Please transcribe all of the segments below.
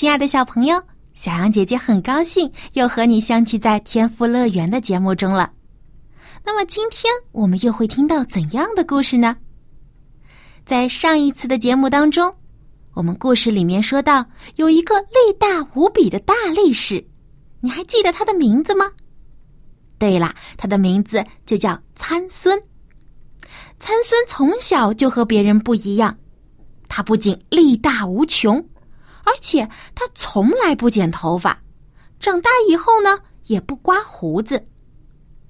亲爱的小朋友，小羊姐姐很高兴又和你相聚在天赋乐园的节目中了。那么今天我们又会听到怎样的故事呢？在上一次的节目当中，我们故事里面说到有一个力大无比的大力士，你还记得他的名字吗？对了，他的名字就叫参孙。参孙从小就和别人不一样，他不仅力大无穷。而且他从来不剪头发，长大以后呢也不刮胡子。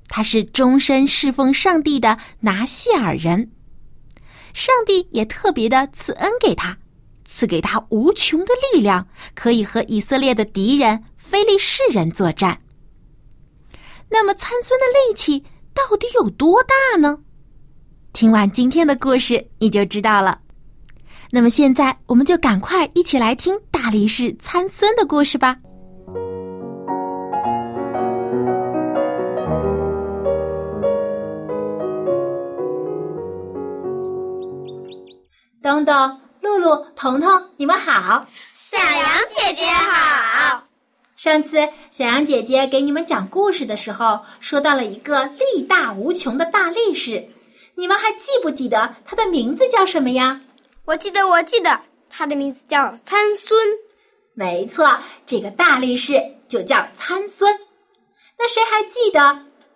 他是终身侍奉上帝的拿细尔人，上帝也特别的赐恩给他，赐给他无穷的力量，可以和以色列的敌人非利士人作战。那么参孙的力气到底有多大呢？听完今天的故事，你就知道了。那么现在，我们就赶快一起来听大力士参孙的故事吧。东东、露露、彤彤，你们好！小羊姐姐好。上次小羊姐姐给你们讲故事的时候，说到了一个力大无穷的大力士，你们还记不记得他的名字叫什么呀？我记得，我记得，他的名字叫参孙。没错，这个大力士就叫参孙。那谁还记得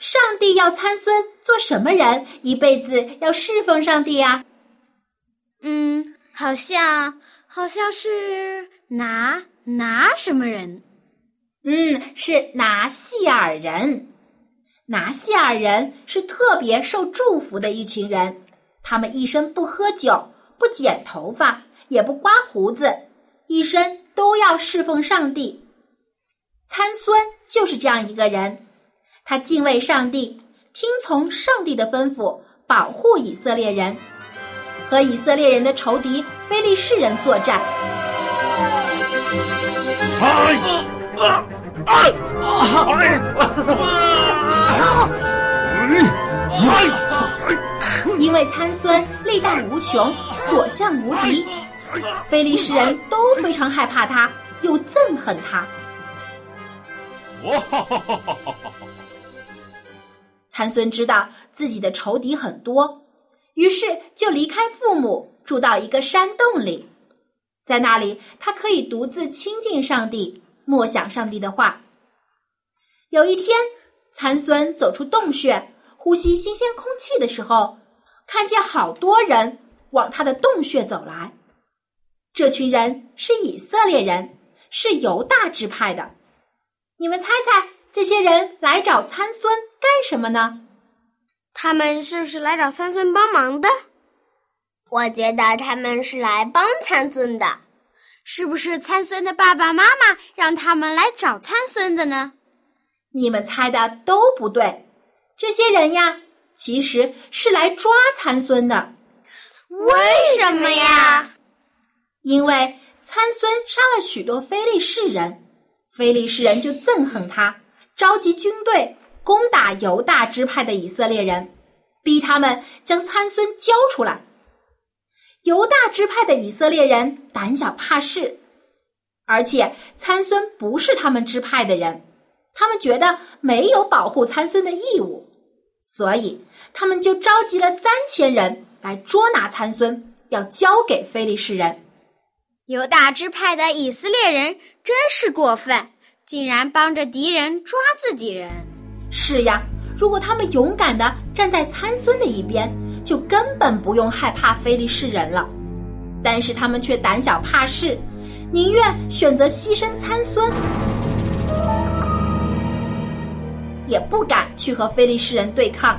上帝要参孙做什么人，一辈子要侍奉上帝呀？嗯，好像好像是拿拿什么人？嗯，是拿细尔人。拿细尔人是特别受祝福的一群人，他们一生不喝酒。不剪头发，也不刮胡子，一生都要侍奉上帝。参孙就是这样一个人，他敬畏上帝，听从上帝的吩咐，保护以色列人，和以色列人的仇敌非利士人作战。因为参孙力大无穷。所向无敌，非利士人都非常害怕他，又憎恨他。参孙知道自己的仇敌很多，于是就离开父母，住到一个山洞里。在那里，他可以独自亲近上帝，默想上帝的话。有一天，参孙走出洞穴，呼吸新鲜空气的时候，看见好多人。往他的洞穴走来，这群人是以色列人，是犹大支派的。你们猜猜，这些人来找参孙干什么呢？他们是不是来找参孙帮忙的？我觉得他们是来帮参孙的。是不是参孙的爸爸妈妈让他们来找参孙的呢？你们猜的都不对。这些人呀，其实是来抓参孙的。为什么呀？因为参孙杀了许多非利士人，非利士人就憎恨他，召集军队攻打犹大支派的以色列人，逼他们将参孙交出来。犹大支派的以色列人胆小怕事，而且参孙不是他们支派的人，他们觉得没有保护参孙的义务，所以他们就召集了三千人。来捉拿参孙，要交给非利士人。犹大支派的以色列人真是过分，竟然帮着敌人抓自己人。是呀，如果他们勇敢的站在参孙的一边，就根本不用害怕非利士人了。但是他们却胆小怕事，宁愿选择牺牲参孙，也不敢去和非利士人对抗。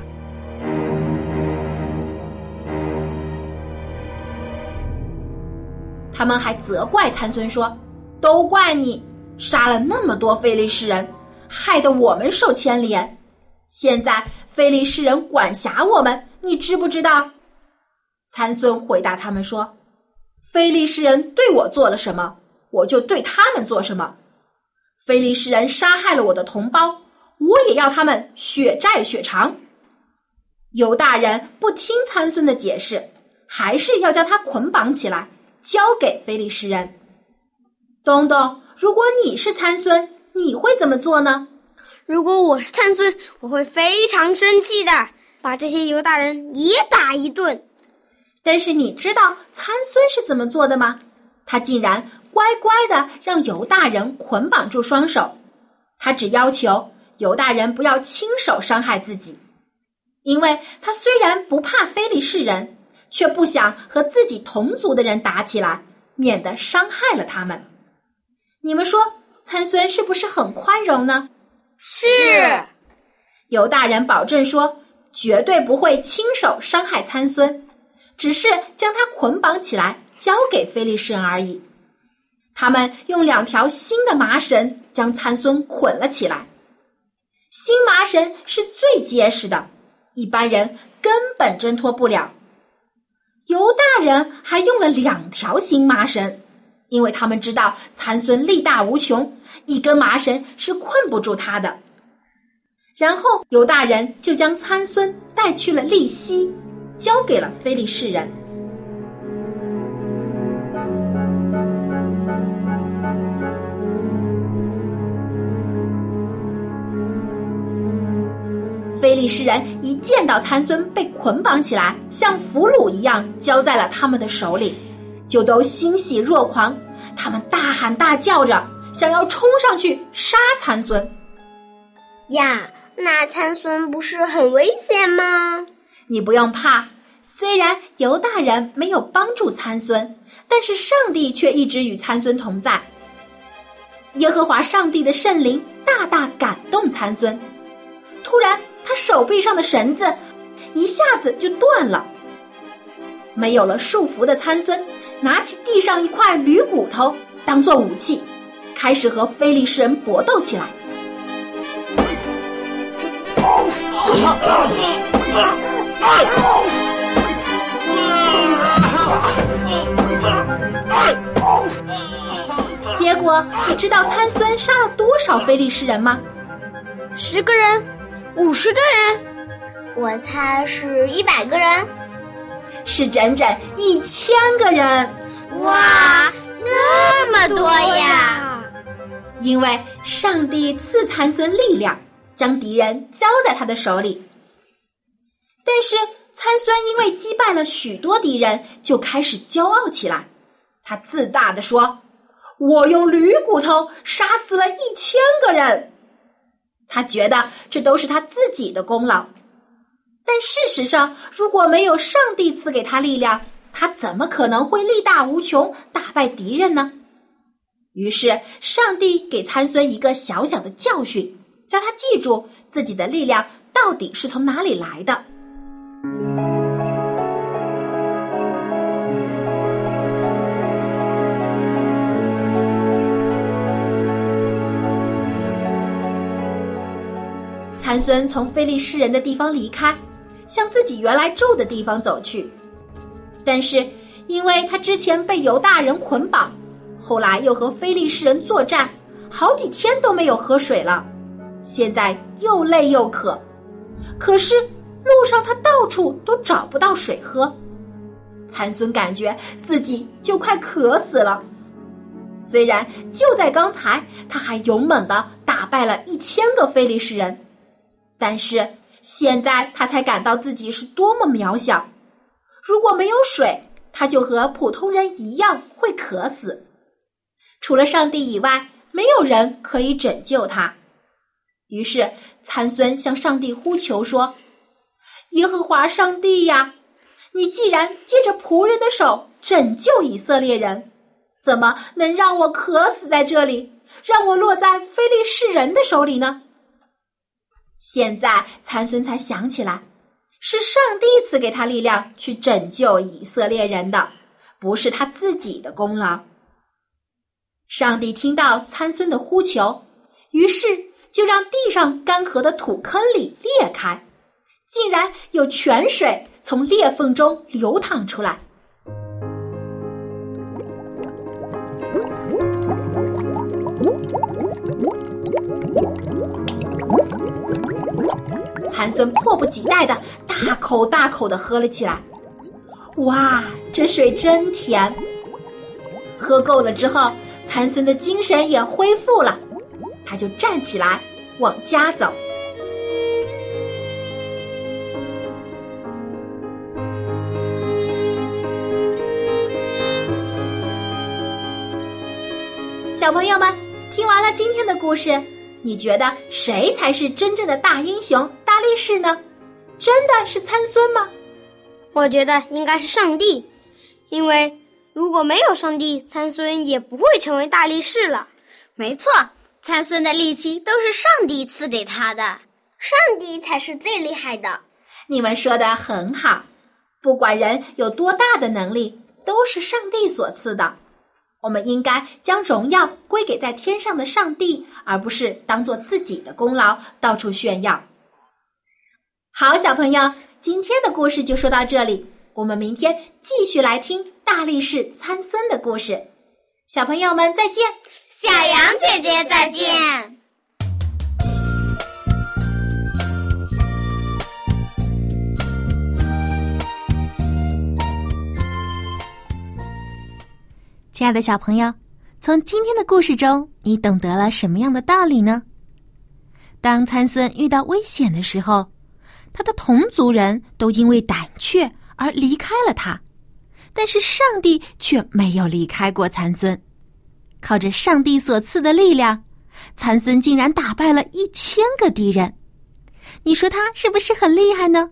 他们还责怪参孙说：“都怪你杀了那么多非利士人，害得我们受牵连。现在非利士人管辖我们，你知不知道？”参孙回答他们说：“非利士人对我做了什么，我就对他们做什么。非利士人杀害了我的同胞，我也要他们血债血偿。”犹大人不听参孙的解释，还是要将他捆绑起来，交给非利士人。东东，如果你是参孙，你会怎么做呢？如果我是参孙，我会非常生气的，把这些犹大人也打一顿。但是你知道参孙是怎么做的吗？他竟然乖乖的让犹大人捆绑住双手，他只要求犹大人不要亲手伤害自己，因为他虽然不怕非利士人，却不想和自己同族的人打起来，免得伤害了他们。你们说参孙是不是很宽容呢？是，犹大人保证说绝对不会亲手伤害参孙。只是将他捆绑起来，交给非利士人而已。他们用两条新的麻绳将参孙捆了起来。新麻绳是最结实的，一般人根本挣脱不了。犹大人还用了两条新麻绳，因为他们知道参孙力大无穷，一根麻绳是困不住他的。然后犹大人就将参孙带去了利希。交给了非利士人。非利士人一见到参孙被捆绑起来，像俘虏一样交在了他们的手里，就都欣喜若狂。他们大喊大叫着，想要冲上去杀参孙。呀，那参孙不是很危险吗？你不用怕，虽然犹大人没有帮助参孙，但是上帝却一直与参孙同在。耶和华上帝的圣灵大大感动参孙，突然他手臂上的绳子一下子就断了。没有了束缚的参孙，拿起地上一块驴骨头当做武器，开始和菲利士人搏斗起来。结果，你知道参孙杀了多少菲利士人吗？十个人，五十个人，我猜是一百个人，是整整一千个人。哇，那么多呀！因为上帝赐参孙力量，将敌人交在他的手里。但是参孙因为击败了许多敌人，就开始骄傲起来。他自大的说：“我用驴骨头杀死了一千个人。”他觉得这都是他自己的功劳。但事实上，如果没有上帝赐给他力量，他怎么可能会力大无穷，打败敌人呢？于是，上帝给参孙一个小小的教训，叫他记住自己的力量到底是从哪里来的。参孙从非利士人的地方离开，向自己原来住的地方走去。但是，因为他之前被犹大人捆绑，后来又和非利士人作战，好几天都没有喝水了，现在又累又渴。可是路上他到处都找不到水喝，参孙感觉自己就快渴死了。虽然就在刚才，他还勇猛的打败了一千个非利士人。但是现在他才感到自己是多么渺小。如果没有水，他就和普通人一样会渴死。除了上帝以外，没有人可以拯救他。于是参孙向上帝呼求说：“耶和华上帝呀，你既然借着仆人的手拯救以色列人，怎么能让我渴死在这里，让我落在非利士人的手里呢？”现在参孙才想起来，是上帝赐给他力量去拯救以色列人的，不是他自己的功劳。上帝听到参孙的呼求，于是就让地上干涸的土坑里裂开，竟然有泉水从裂缝中流淌出来。参孙迫不及待的大口大口的喝了起来。哇，这水真甜！喝够了之后，参孙的精神也恢复了，他就站起来往家走。小朋友们，听完了今天的故事，你觉得谁才是真正的大英雄、大力士呢？真的是参孙吗？我觉得应该是上帝，因为如果没有上帝，参孙也不会成为大力士了。没错，参孙的力气都是上帝赐给他的，上帝才是最厉害的。你们说的很好，不管人有多大的能力，都是上帝所赐的。我们应该将荣耀归给在天上的上帝，而不是当做自己的功劳到处炫耀。好，小朋友。今天的故事就说到这里，我们明天继续来听大力士参孙的故事。小朋友们再见，小羊姐姐再见。亲爱的小朋友，从今天的故事中，你懂得了什么样的道理呢？当参孙遇到危险的时候。他的同族人都因为胆怯而离开了他，但是上帝却没有离开过参孙。靠着上帝所赐的力量，参孙竟然打败了一千个敌人。你说他是不是很厉害呢？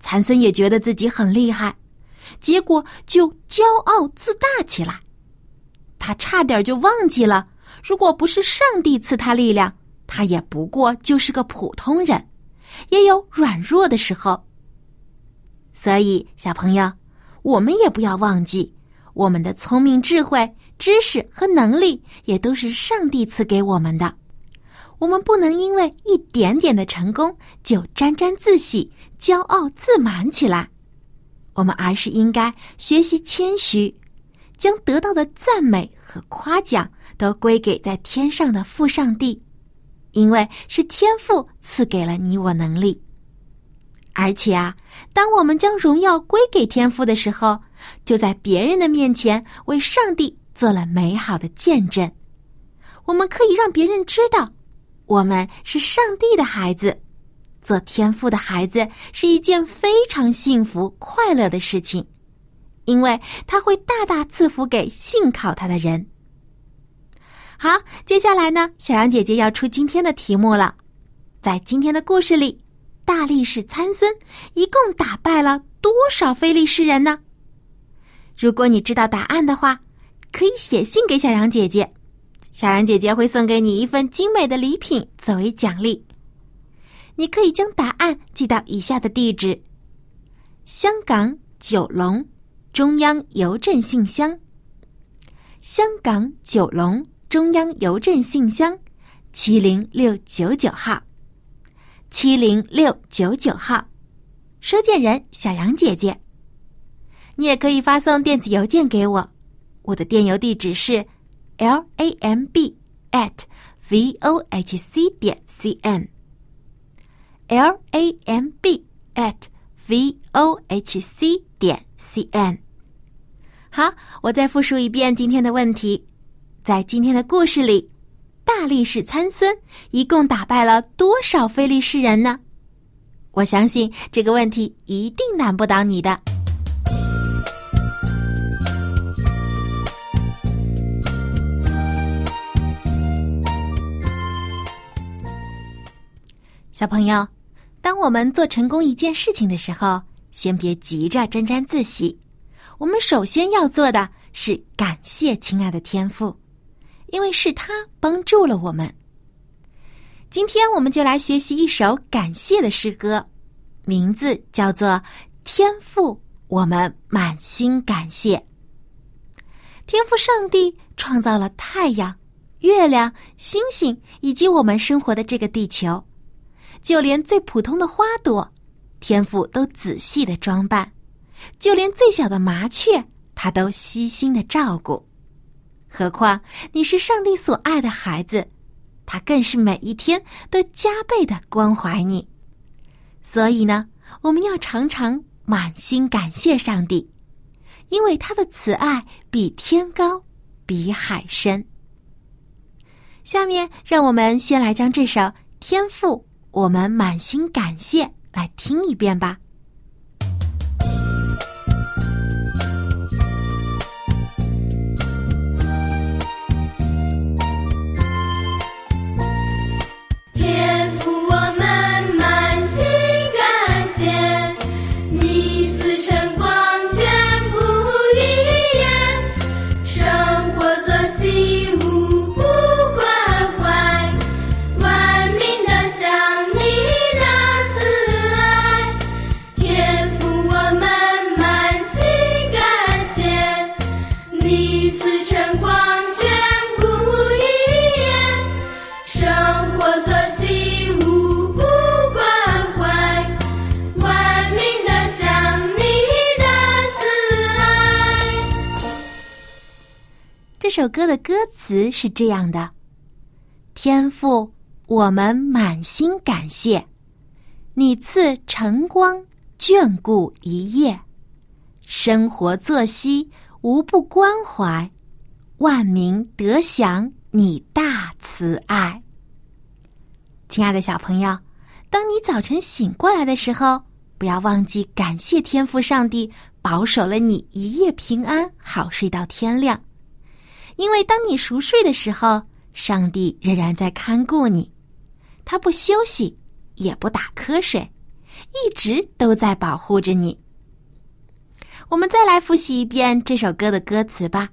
参孙也觉得自己很厉害，结果就骄傲自大起来。他差点就忘记了，如果不是上帝赐他力量，他也不过就是个普通人。也有软弱的时候，所以小朋友，我们也不要忘记，我们的聪明、智慧、知识和能力也都是上帝赐给我们的。我们不能因为一点点的成功就沾沾自喜、骄傲自满起来，我们而是应该学习谦虚，将得到的赞美和夸奖都归给在天上的父上帝。因为是天赋赐给了你我能力，而且啊，当我们将荣耀归给天赋的时候，就在别人的面前为上帝做了美好的见证。我们可以让别人知道，我们是上帝的孩子。做天赋的孩子是一件非常幸福快乐的事情，因为他会大大赐福给信靠他的人。好，接下来呢，小羊姐姐要出今天的题目了。在今天的故事里，大力士参孙一共打败了多少非利士人呢？如果你知道答案的话，可以写信给小羊姐姐，小羊姐姐会送给你一份精美的礼品作为奖励。你可以将答案寄到以下的地址：香港九龙中央邮政信箱。香港九龙。中央邮政信箱，七零六九九号，七零六九九号，收件人小杨姐姐。你也可以发送电子邮件给我，我的电邮地址是 l a m b at v o h c 点 c n，l a m b at v o h c 点 c n。好，我再复述一遍今天的问题。在今天的故事里，大力士参孙一共打败了多少非利士人呢？我相信这个问题一定难不倒你的。小朋友，当我们做成功一件事情的时候，先别急着沾沾自喜。我们首先要做的是感谢亲爱的天父。因为是他帮助了我们。今天我们就来学习一首感谢的诗歌，名字叫做《天赋》，我们满心感谢。天赋上帝创造了太阳、月亮、星星以及我们生活的这个地球，就连最普通的花朵，天赋都仔细的装扮，就连最小的麻雀，他都悉心的照顾。何况你是上帝所爱的孩子，他更是每一天都加倍的关怀你。所以呢，我们要常常满心感谢上帝。因为他的慈爱比天高，比海深。下面，让我们先来将这首《天赋》，我们满心感谢，来听一遍吧。首歌的歌词是这样的：“天父，我们满心感谢你赐晨光眷顾一夜，生活作息无不关怀，万民得享你大慈爱。”亲爱的小朋友，当你早晨醒过来的时候，不要忘记感谢天父上帝保守了你一夜平安，好睡到天亮。因为当你熟睡的时候，上帝仍然在看顾你，他不休息，也不打瞌睡，一直都在保护着你。我们再来复习一遍这首歌的歌词吧。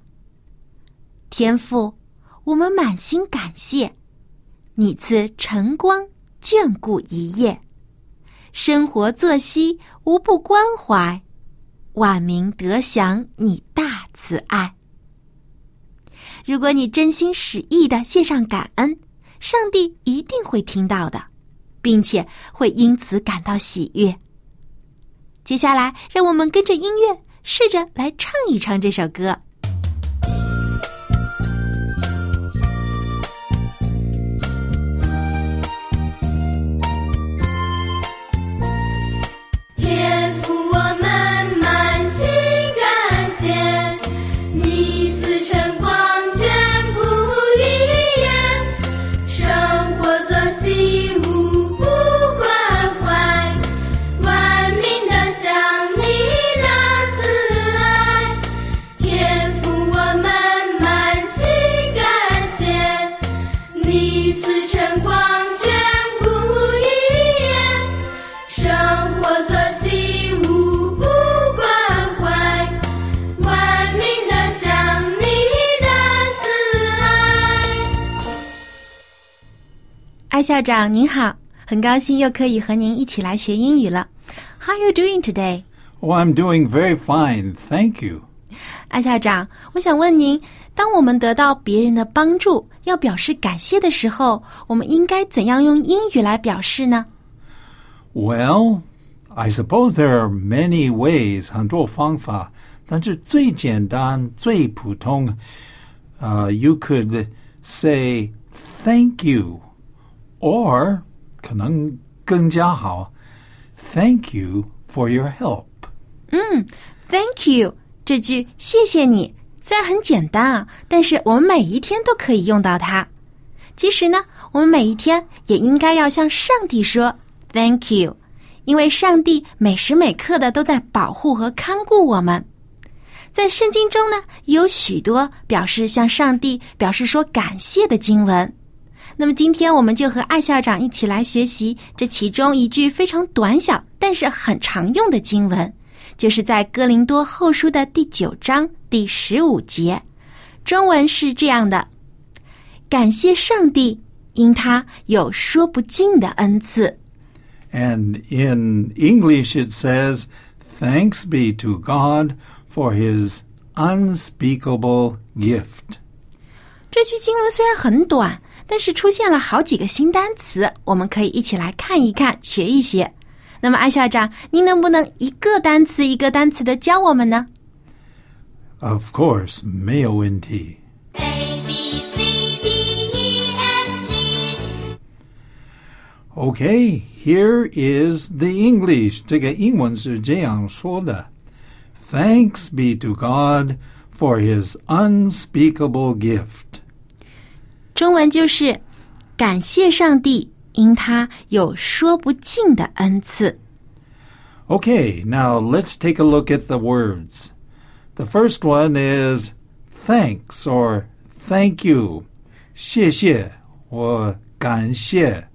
天父，我们满心感谢你赐晨光眷顾一夜，生活作息无不关怀，万民得享你大慈爱。如果你真心实意的献上感恩，上帝一定会听到的，并且会因此感到喜悦。接下来，让我们跟着音乐试着来唱一唱这首歌。长您好，很高兴又可以和您一起来学英语了。How are you doing today? Oh, I'm doing very fine, thank you. 艾校长，我想问您，当我们得到别人的帮助，要表示感谢的时候，我们应该怎样用英语来表示呢？Well, I suppose there are many ways，很多方法，但是最简单、最普通，呃、uh,，you could say thank you。 Or 可能更加好，Thank you for your help。嗯，Thank you 这句谢谢你虽然很简单啊，但是我们每一天都可以用到它。其实呢，我们每一天也应该要向上帝说 Thank you，因为上帝每时每刻的都在保护和看顾我们。在圣经中呢，有许多表示向上帝表示说感谢的经文。那么今天我们就和艾校长一起来学习这其中一句非常短小但是很常用的经文，就是在哥林多后书的第九章第十五节，中文是这样的：感谢上帝，因他有说不尽的恩赐。And in English it says, "Thanks be to God for His unspeakable gift. 这句经文虽然很短，但是出现了好几个新单词，我们可以一起来看一看，学一学。那么，艾校长，您能不能一个单词一个单词的教我们呢？ Of course, 没有问题。 A B C D E F G Okay, here is the English. 这个英文是这样说的：Thanks be to God for His unspeakable gift. 中文就是感谢上帝，因他有说不尽的恩赐。 Okay, now let's take a look at the words. The first one is thanks or thank you. 谢谢或感谢.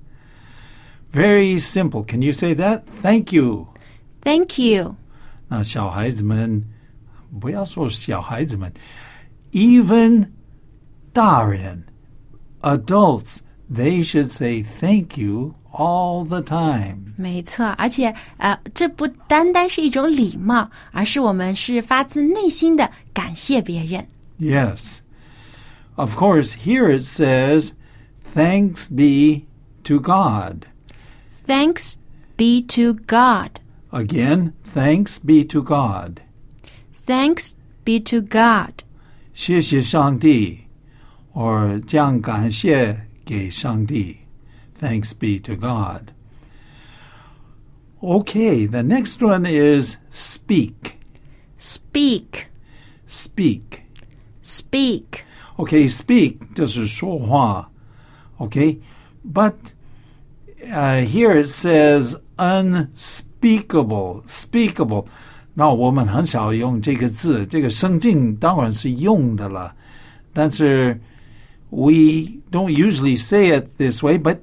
Very simple. Can you say that? Thank you. Thank you。那小孩子们，不要说小孩子们，even 大人 ，adults, they should say thank you all the time. 没错，而且呃，这不单单是一种礼貌，而是我们是发自内心的感谢别人。 Yes. Of course, here it says, thanks be to God. Thanks be to God. Again, thanks be to God. Thanks be to God. 谢谢上帝 or 将感谢给上帝. Thanks be to God. Okay, the next one is speak. Speak, Speak. speak. Okay, speak 就是说话. Okay, but uh, here it says unspeakable, speakable. 那我们很少用这个字，这个声境当然是用的了，但是 we don't usually say it this way. But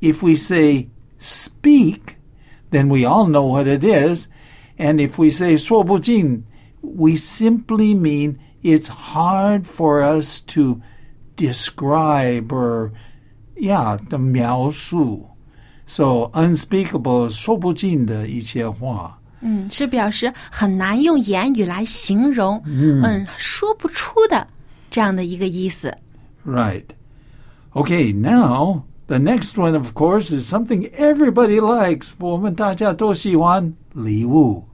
if we say speak, then we all know what it is. And if we say 说不尽, we simply mean it's hard for us to describe or, yeah, 的描述. So unspeakable 说不尽的一些话。嗯，是表示很难用言语来形容，嗯，说不出的这样的一个意思。 Right. Okay, now the next one, of course, is something everybody likes. 我们大家都喜欢礼物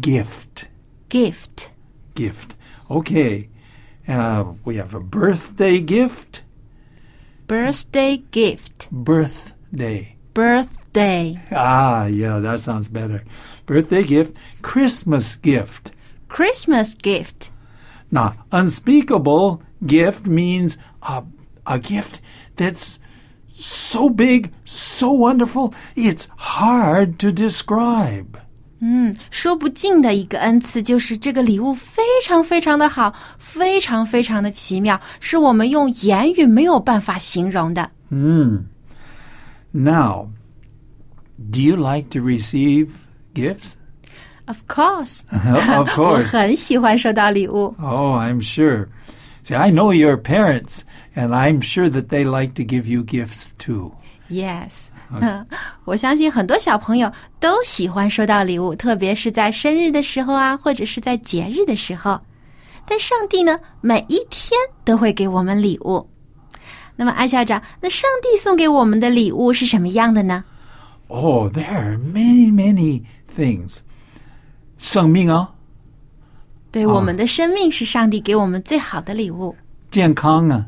gift. Gift, Gift. Okay. Uh, we have a birthday gift. birthday gift, Birthday. birthday, Ah, yeah, that sounds better. Birthday gift. Christmas gift. Christmas gift. Now, unspeakable gift means a, a gift that's so big, so wonderful, it's hard to describe. 嗯，说不尽的一个恩赐，就是这个礼物非常非常的好，非常非常的奇妙，是我们用言语没有办法形容的。 Now, do you like to receive gifts? Of course， of 我 course. 很喜欢收到礼物。 Oh, I'm sure. See, I know your parents, and I'm sure that they like to give you gifts too. Yes，我相信很多小朋友都喜欢收到礼物，特别是在生日的时候啊，或者是在节日的时候。但上帝呢，每一天都会给我们礼物。那么，艾校长，那上帝送给我们的礼物是什么样的呢？ Oh, there are many, many things. 生命啊， 对，我们的生命是上帝给我们最好的礼物。健康啊，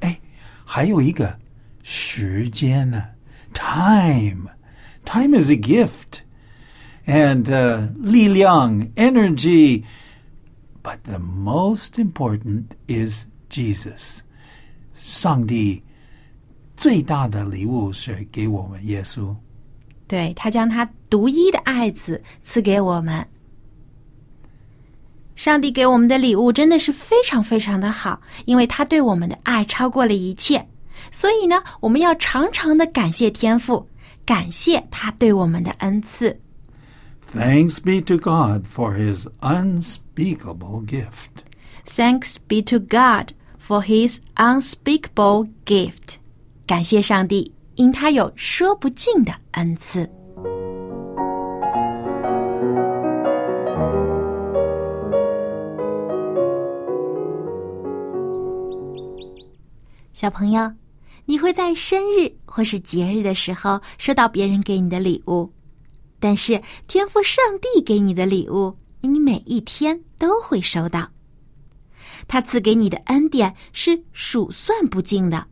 哎，还有一个时间啊，time. Time is a gift. And uh, 力量, energy. But the most important is Jesus. 上帝最大的礼物是给我们耶稣。对他将他独一的爱子赐给我们。上帝给我们的礼物真的是非常非常的好，因为他对我们的爱超过了一切。所以呢，我们要常常的感谢天父，感谢他对我们的恩赐。 Thanks be to God for his unspeakable gift. Thanks be to God for His unspeakable gift。感谢上帝，因他有说不尽的恩赐。 小朋友，你会在生日或是节日的时候收到别人给你的礼物，但是天赋上帝给你的礼物，你每一天都会收到。他赐给你的恩典是数算不尽的，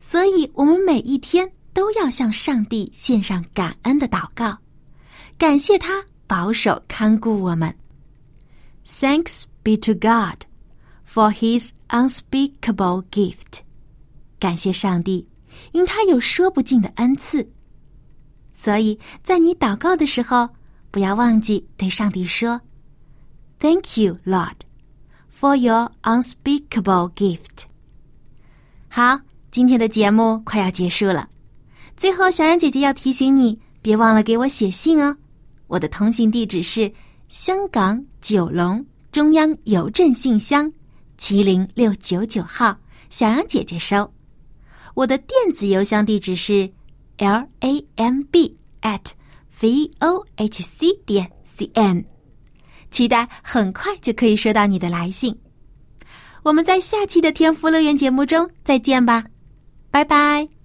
所以我们每一天都要向上帝献上感恩的祷告，感谢他保守看顾我们。Thanks be to God for His unspeakable gift。感谢上帝，因他有说不尽的恩赐。所以在你祷告的时候，不要忘记对上帝说：“Thank you, Lord, for your unspeakable gift。”好，今天的节目快要结束了。最后，小羊姐姐要提醒你，别忘了给我写信哦。我的通信地址是香港九龙中央邮政信箱七零六九九号，小羊姐姐收。我的电子邮箱地址是 l a m b at v o h c 点 c n，期待很快就可以收到你的来信。我们在下期的天赋乐园节目中再见吧，拜拜。